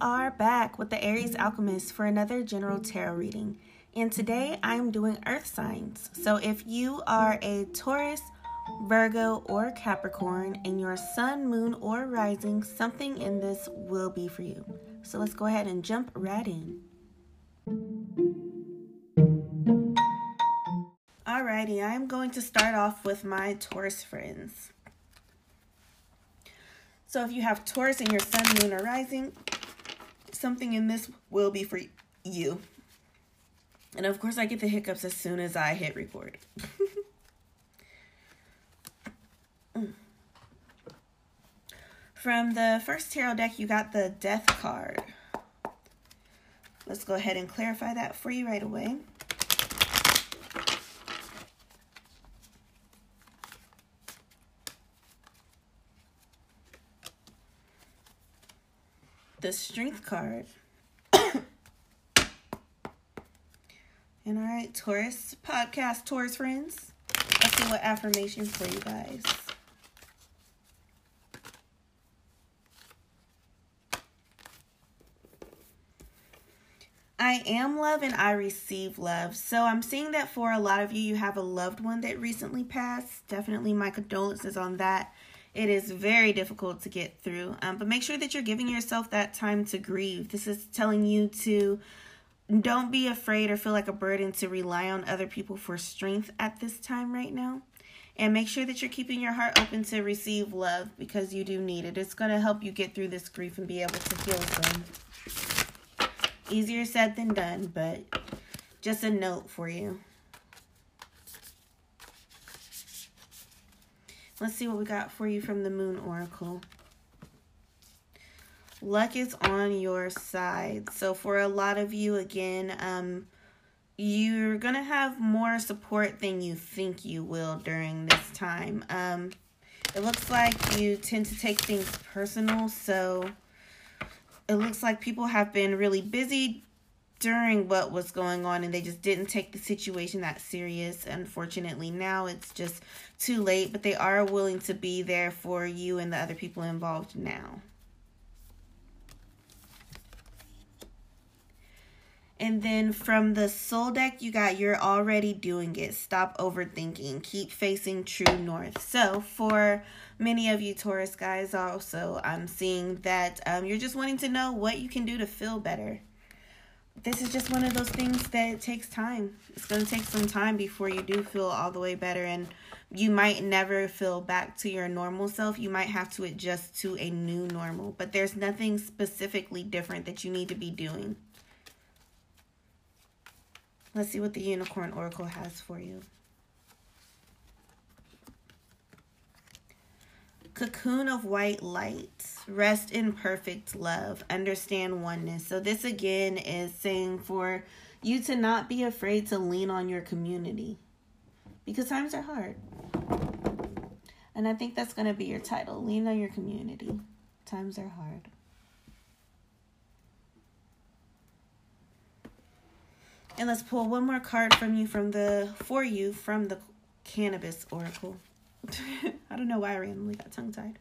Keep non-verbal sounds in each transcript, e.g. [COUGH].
are back with the Aries Alchemist for another general tarot reading. And today I'm doing earth signs. So if you are a Taurus, Virgo, or Capricorn, and your sun, moon, or rising, something in this will be for you. So let's go ahead and jump right in. Alrighty, I'm going to start off with my Taurus friends. So if you have Taurus in your sun, moon, or rising, something in this will be for you. And of course, I get the hiccups as soon as I hit record. [LAUGHS] From the first tarot deck, you got the Death card. Let's go ahead and clarify that for you right away. The strength card. [COUGHS] and all right, Taurus podcast, Taurus friends. Let's see what affirmation for you guys. I am love and I receive love. So I'm seeing that for a lot of you, you have a loved one that recently passed. Definitely my condolences on that. It is very difficult to get through, um, but make sure that you're giving yourself that time to grieve. This is telling you to don't be afraid or feel like a burden to rely on other people for strength at this time right now. And make sure that you're keeping your heart open to receive love because you do need it. It's going to help you get through this grief and be able to heal some. Easier said than done, but just a note for you. Let's see what we got for you from the Moon Oracle. Luck is on your side. So for a lot of you, again, um, you're going to have more support than you think you will during this time. Um, it looks like you tend to take things personal. So it looks like people have been really busy during what was going on and they just didn't take the situation that serious. Unfortunately, now it's just too late, but they are willing to be there for you and the other people involved now. And then from the soul deck, you got you're already doing it. Stop overthinking. Keep facing true north. So for many of you Taurus guys also, I'm seeing that um, you're just wanting to know what you can do to feel better this is just one of those things that takes time. It's going to take some time before you do feel all the way better. And you might never feel back to your normal self. You might have to adjust to a new normal. But there's nothing specifically different that you need to be doing. Let's see what the Unicorn Oracle has for you. Cocoon of white light. Rest in perfect love. Understand oneness. So this again is saying for you to not be afraid to lean on your community. Because times are hard. And I think that's going to be your title. Lean on your community. Times are hard. And let's pull one more card from you from the for you from the cannabis oracle. [LAUGHS] I don't know why I randomly got tongue tied.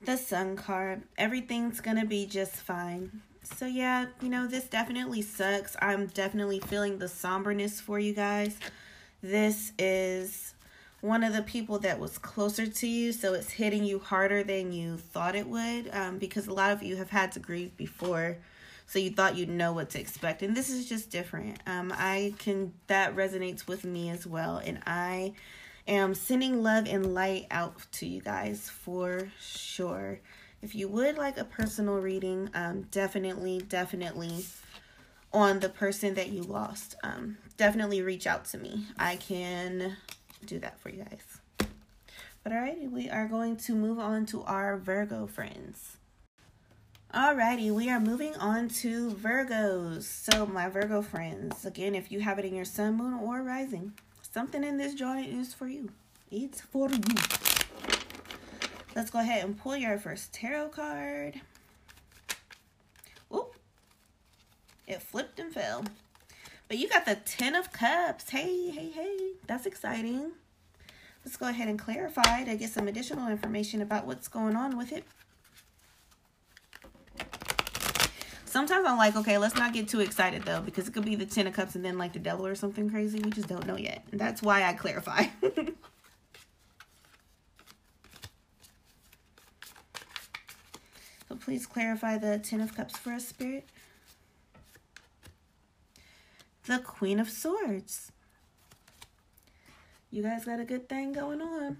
The sun card. Everything's gonna be just fine. So yeah, you know, this definitely sucks. I'm definitely feeling the somberness for you guys. This is one of the people that was closer to you, so it's hitting you harder than you thought it would um, because a lot of you have had to grieve before so you thought you'd know what to expect. And this is just different. Um i can that resonates with me as well. And i am sending love and light out to you guys for sure. If you would like a personal reading um definitely definitely on the person that you lost. Um definitely reach out to me. I can do that for you guys. But alrighty we are going to move on to our virgo friends Alrighty, we are moving on to Virgos. So, my Virgo friends, again, if you have it in your sun, moon, or rising, something in this joint is for you. It's for you. Let's go ahead and pull your first tarot card. Oop. It flipped and fell. But you got the Ten of Cups. Hey, hey, hey. That's exciting. Let's go ahead and clarify to get some additional information about what's going on with it. Sometimes I'm like, okay, let's not get too excited though, because it could be the Ten of Cups and then like the devil or something crazy. We just don't know yet. That's why I clarify. [LAUGHS] so please clarify the Ten of Cups for us, Spirit. The Queen of Swords. You guys got a good thing going on.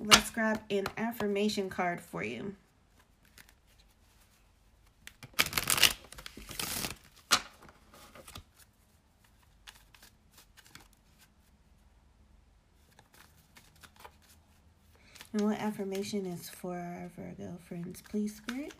Let's grab an affirmation card for you. And what affirmation is for our Virgo friends, please, Spirit?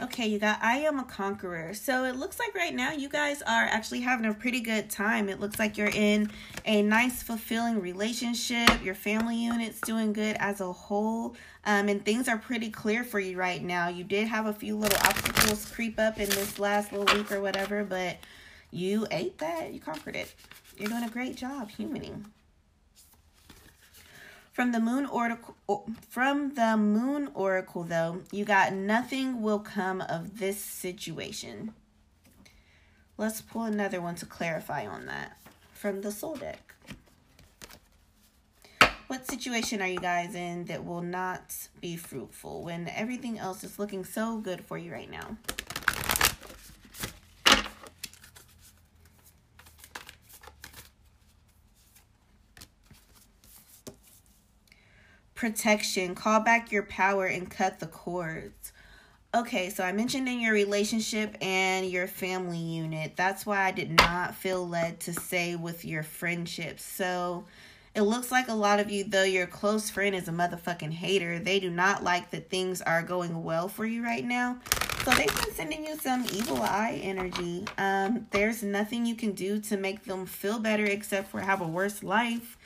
Okay, you got I am a conqueror. So it looks like right now you guys are actually having a pretty good time. It looks like you're in a nice, fulfilling relationship. Your family unit's doing good as a whole. Um, and things are pretty clear for you right now. You did have a few little obstacles creep up in this last little week or whatever, but you ate that. You conquered it. You're doing a great job humaning. From the moon oracle from the moon oracle though, you got nothing will come of this situation. Let's pull another one to clarify on that from the soul deck. What situation are you guys in that will not be fruitful when everything else is looking so good for you right now? Protection, call back your power, and cut the cords. Okay, so I mentioned in your relationship and your family unit. That's why I did not feel led to say with your friendships. So it looks like a lot of you, though your close friend is a motherfucking hater, they do not like that things are going well for you right now. So they've been sending you some evil eye energy. Um, there's nothing you can do to make them feel better except for have a worse life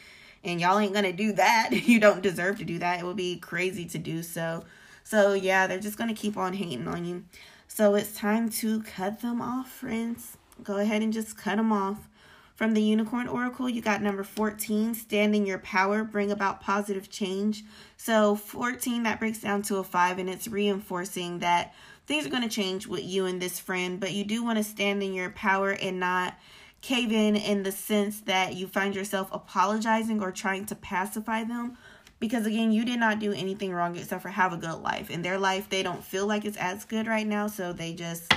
and y'all ain't gonna do that. [LAUGHS] you don't deserve to do that. It would be crazy to do so. So yeah, they're just gonna keep on hating on you. So it's time to cut them off, friends. Go ahead and just cut them off. From the Unicorn Oracle, you got number 14, standing in your power, bring about positive change. So 14, that breaks down to a 5, and it's reinforcing that things are going to change with you and this friend, but you do want to stand in your power and not cave in in the sense that you find yourself apologizing or trying to pacify them. Because again you did not do anything wrong except for have a good life. In their life they don't feel like it's as good right now so they just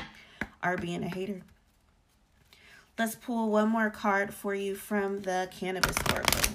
are being a hater. Let's pull one more card for you from the cannabis oracle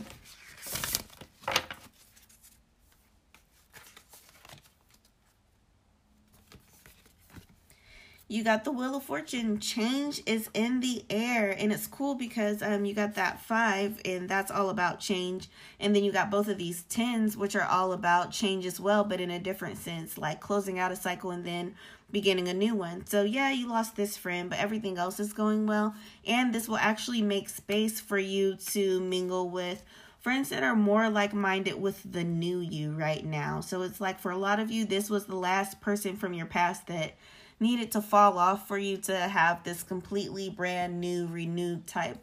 you got the wheel of fortune. Change is in the air. And it's cool because um you got that five and that's all about change. And then you got both of these tens which are all about change as well but in a different sense like closing out a cycle and then beginning a new one. So yeah you lost this friend but everything else is going well. And this will actually make space for you to mingle with friends that are more like minded with the new you right now. So it's like for a lot of you this was the last person from your past that needed to fall off for you to have this completely brand new, renewed type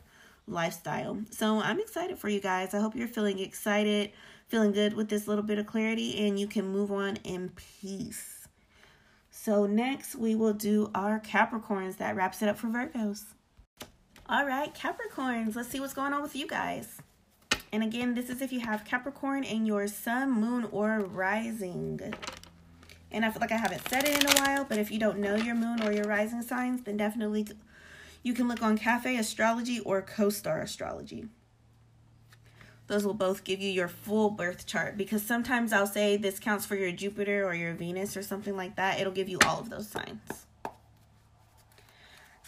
lifestyle. So I'm excited for you guys. I hope you're feeling excited, feeling good with this little bit of clarity, and you can move on in peace. So next we will do our Capricorns. That wraps it up for Virgos. All right, Capricorns, let's see what's going on with you guys. And again, this is if you have Capricorn in your sun, moon, or rising. And I feel like I haven't said it in a while, but if you don't know your moon or your rising signs, then definitely you can look on Cafe Astrology or CoStar Astrology. Those will both give you your full birth chart because sometimes I'll say this counts for your Jupiter or your Venus or something like that. It'll give you all of those signs.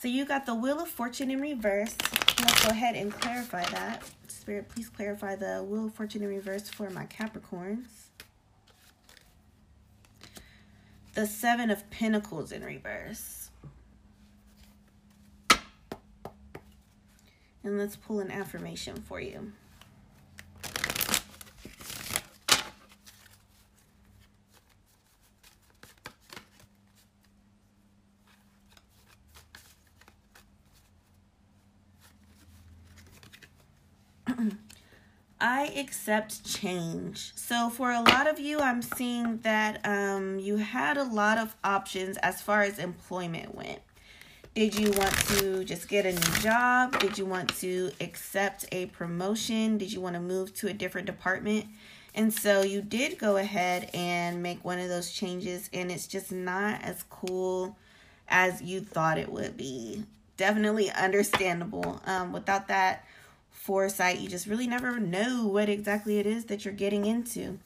So you got the Wheel of Fortune in reverse. Let's go ahead and clarify that. Spirit, please clarify the Wheel of Fortune in reverse for my Capricorns. The Seven of Pentacles in reverse. And let's pull an affirmation for you. I accept change. So, for a lot of you, I'm seeing that um, you had a lot of options as far as employment went. Did you want to just get a new job? Did you want to accept a promotion? Did you want to move to a different department? And so you did go ahead and make one of those changes, and it's just not as cool as you thought it would be. Definitely understandable. Um, without that foresight, you just really never know what exactly it is that you're getting into.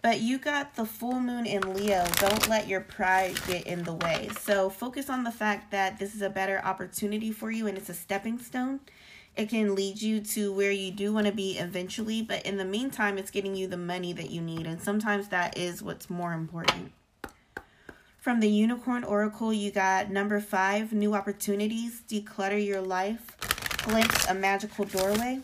But you got the full moon in Leo. Don't let your pride get in the way. So focus on the fact that this is a better opportunity for you and it's a stepping stone. It can lead you to where you do want to be eventually, but in the meantime, it's getting you the money that you need. And sometimes that is what's more important. From the Unicorn Oracle, you got number five new opportunities, declutter your life, glimpse a magical doorway.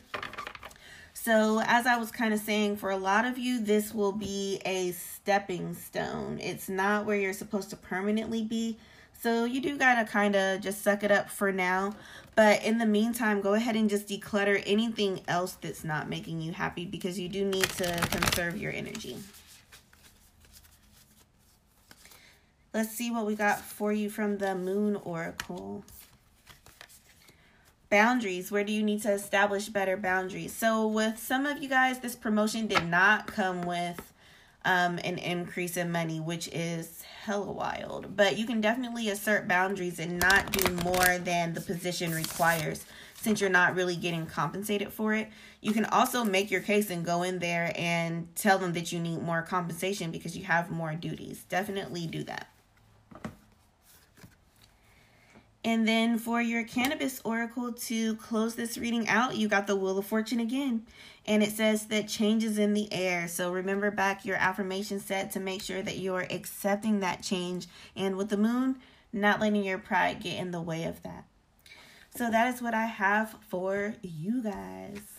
So, as I was kind of saying, for a lot of you, this will be a stepping stone. It's not where you're supposed to permanently be. So, you do got to kind of just suck it up for now. But in the meantime, go ahead and just declutter anything else that's not making you happy because you do need to conserve your energy. Let's see what we got for you from the Moon Oracle boundaries where do you need to establish better boundaries? So with some of you guys this promotion did not come with um, an increase in money which is hella wild. But you can definitely assert boundaries and not do more than the position requires since you're not really getting compensated for it. You can also make your case and go in there and tell them that you need more compensation because you have more duties. Definitely do that And then for your cannabis oracle to close this reading out, you got the Wheel of Fortune again. And it says that change is in the air. So remember back your affirmation set to make sure that you're accepting that change. And with the moon, not letting your pride get in the way of that. So that is what I have for you guys.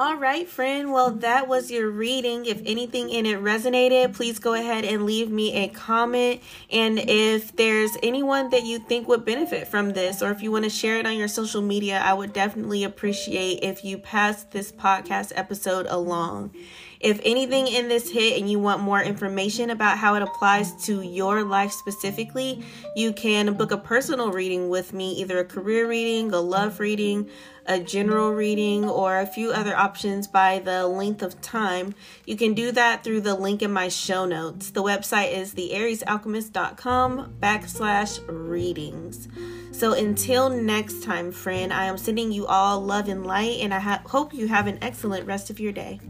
All right, friend. Well, that was your reading. If anything in it resonated, please go ahead and leave me a comment. And if there's anyone that you think would benefit from this, or if you want to share it on your social media, I would definitely appreciate if you pass this podcast episode along. If anything in this hit and you want more information about how it applies to your life specifically, you can book a personal reading with me, either a career reading, a love reading, a general reading, or a few other options by the length of time. You can do that through the link in my show notes. The website is theariesalchemist.com backslash readings. So until next time, friend, I am sending you all love and light, and I ha- hope you have an excellent rest of your day.